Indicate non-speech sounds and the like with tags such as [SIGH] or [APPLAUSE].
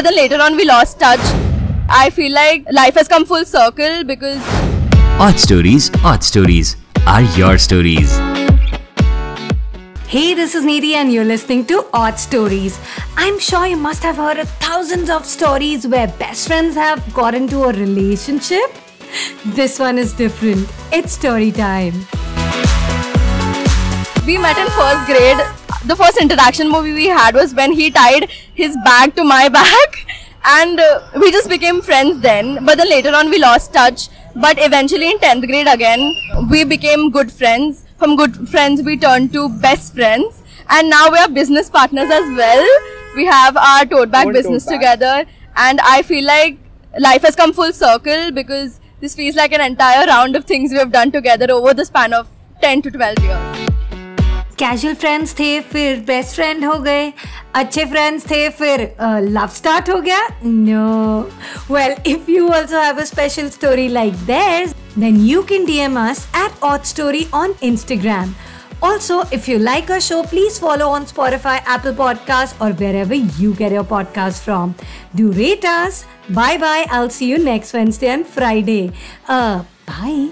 but then later on we lost touch. I feel like life has come full circle because Audstories, Odd Stories are your stories. Hey, this is Nidhi, and you're listening to Audstories. I'm sure you must have heard of thousands of stories where best friends have got into a relationship. This one is different. It's story time. we met in first grade. The first interaction movie we had was when he tied his bag to my [LAUGHS] bag, and uh, we just became friends then. But then later on, we lost touch. But eventually, in 10th grade again, we became good friends. From good friends, we turned to best friends, and now we are business partners as well. We have our tote bag Own business tote bag. together, and I feel like life has come full circle because this feels like an entire round of things we have done together over the span of 10 to 12 years. Casual friends थे, फिर best friend हो गए। अच्छे friends थे, फिर love start हो गया। No well if you also have special story like this then you can D M us at our story on Instagram also if you like our show please follow on Spotify Apple podcast or wherever you care your podcast from do rate us bye bye I see you next Wednesday and Friday bye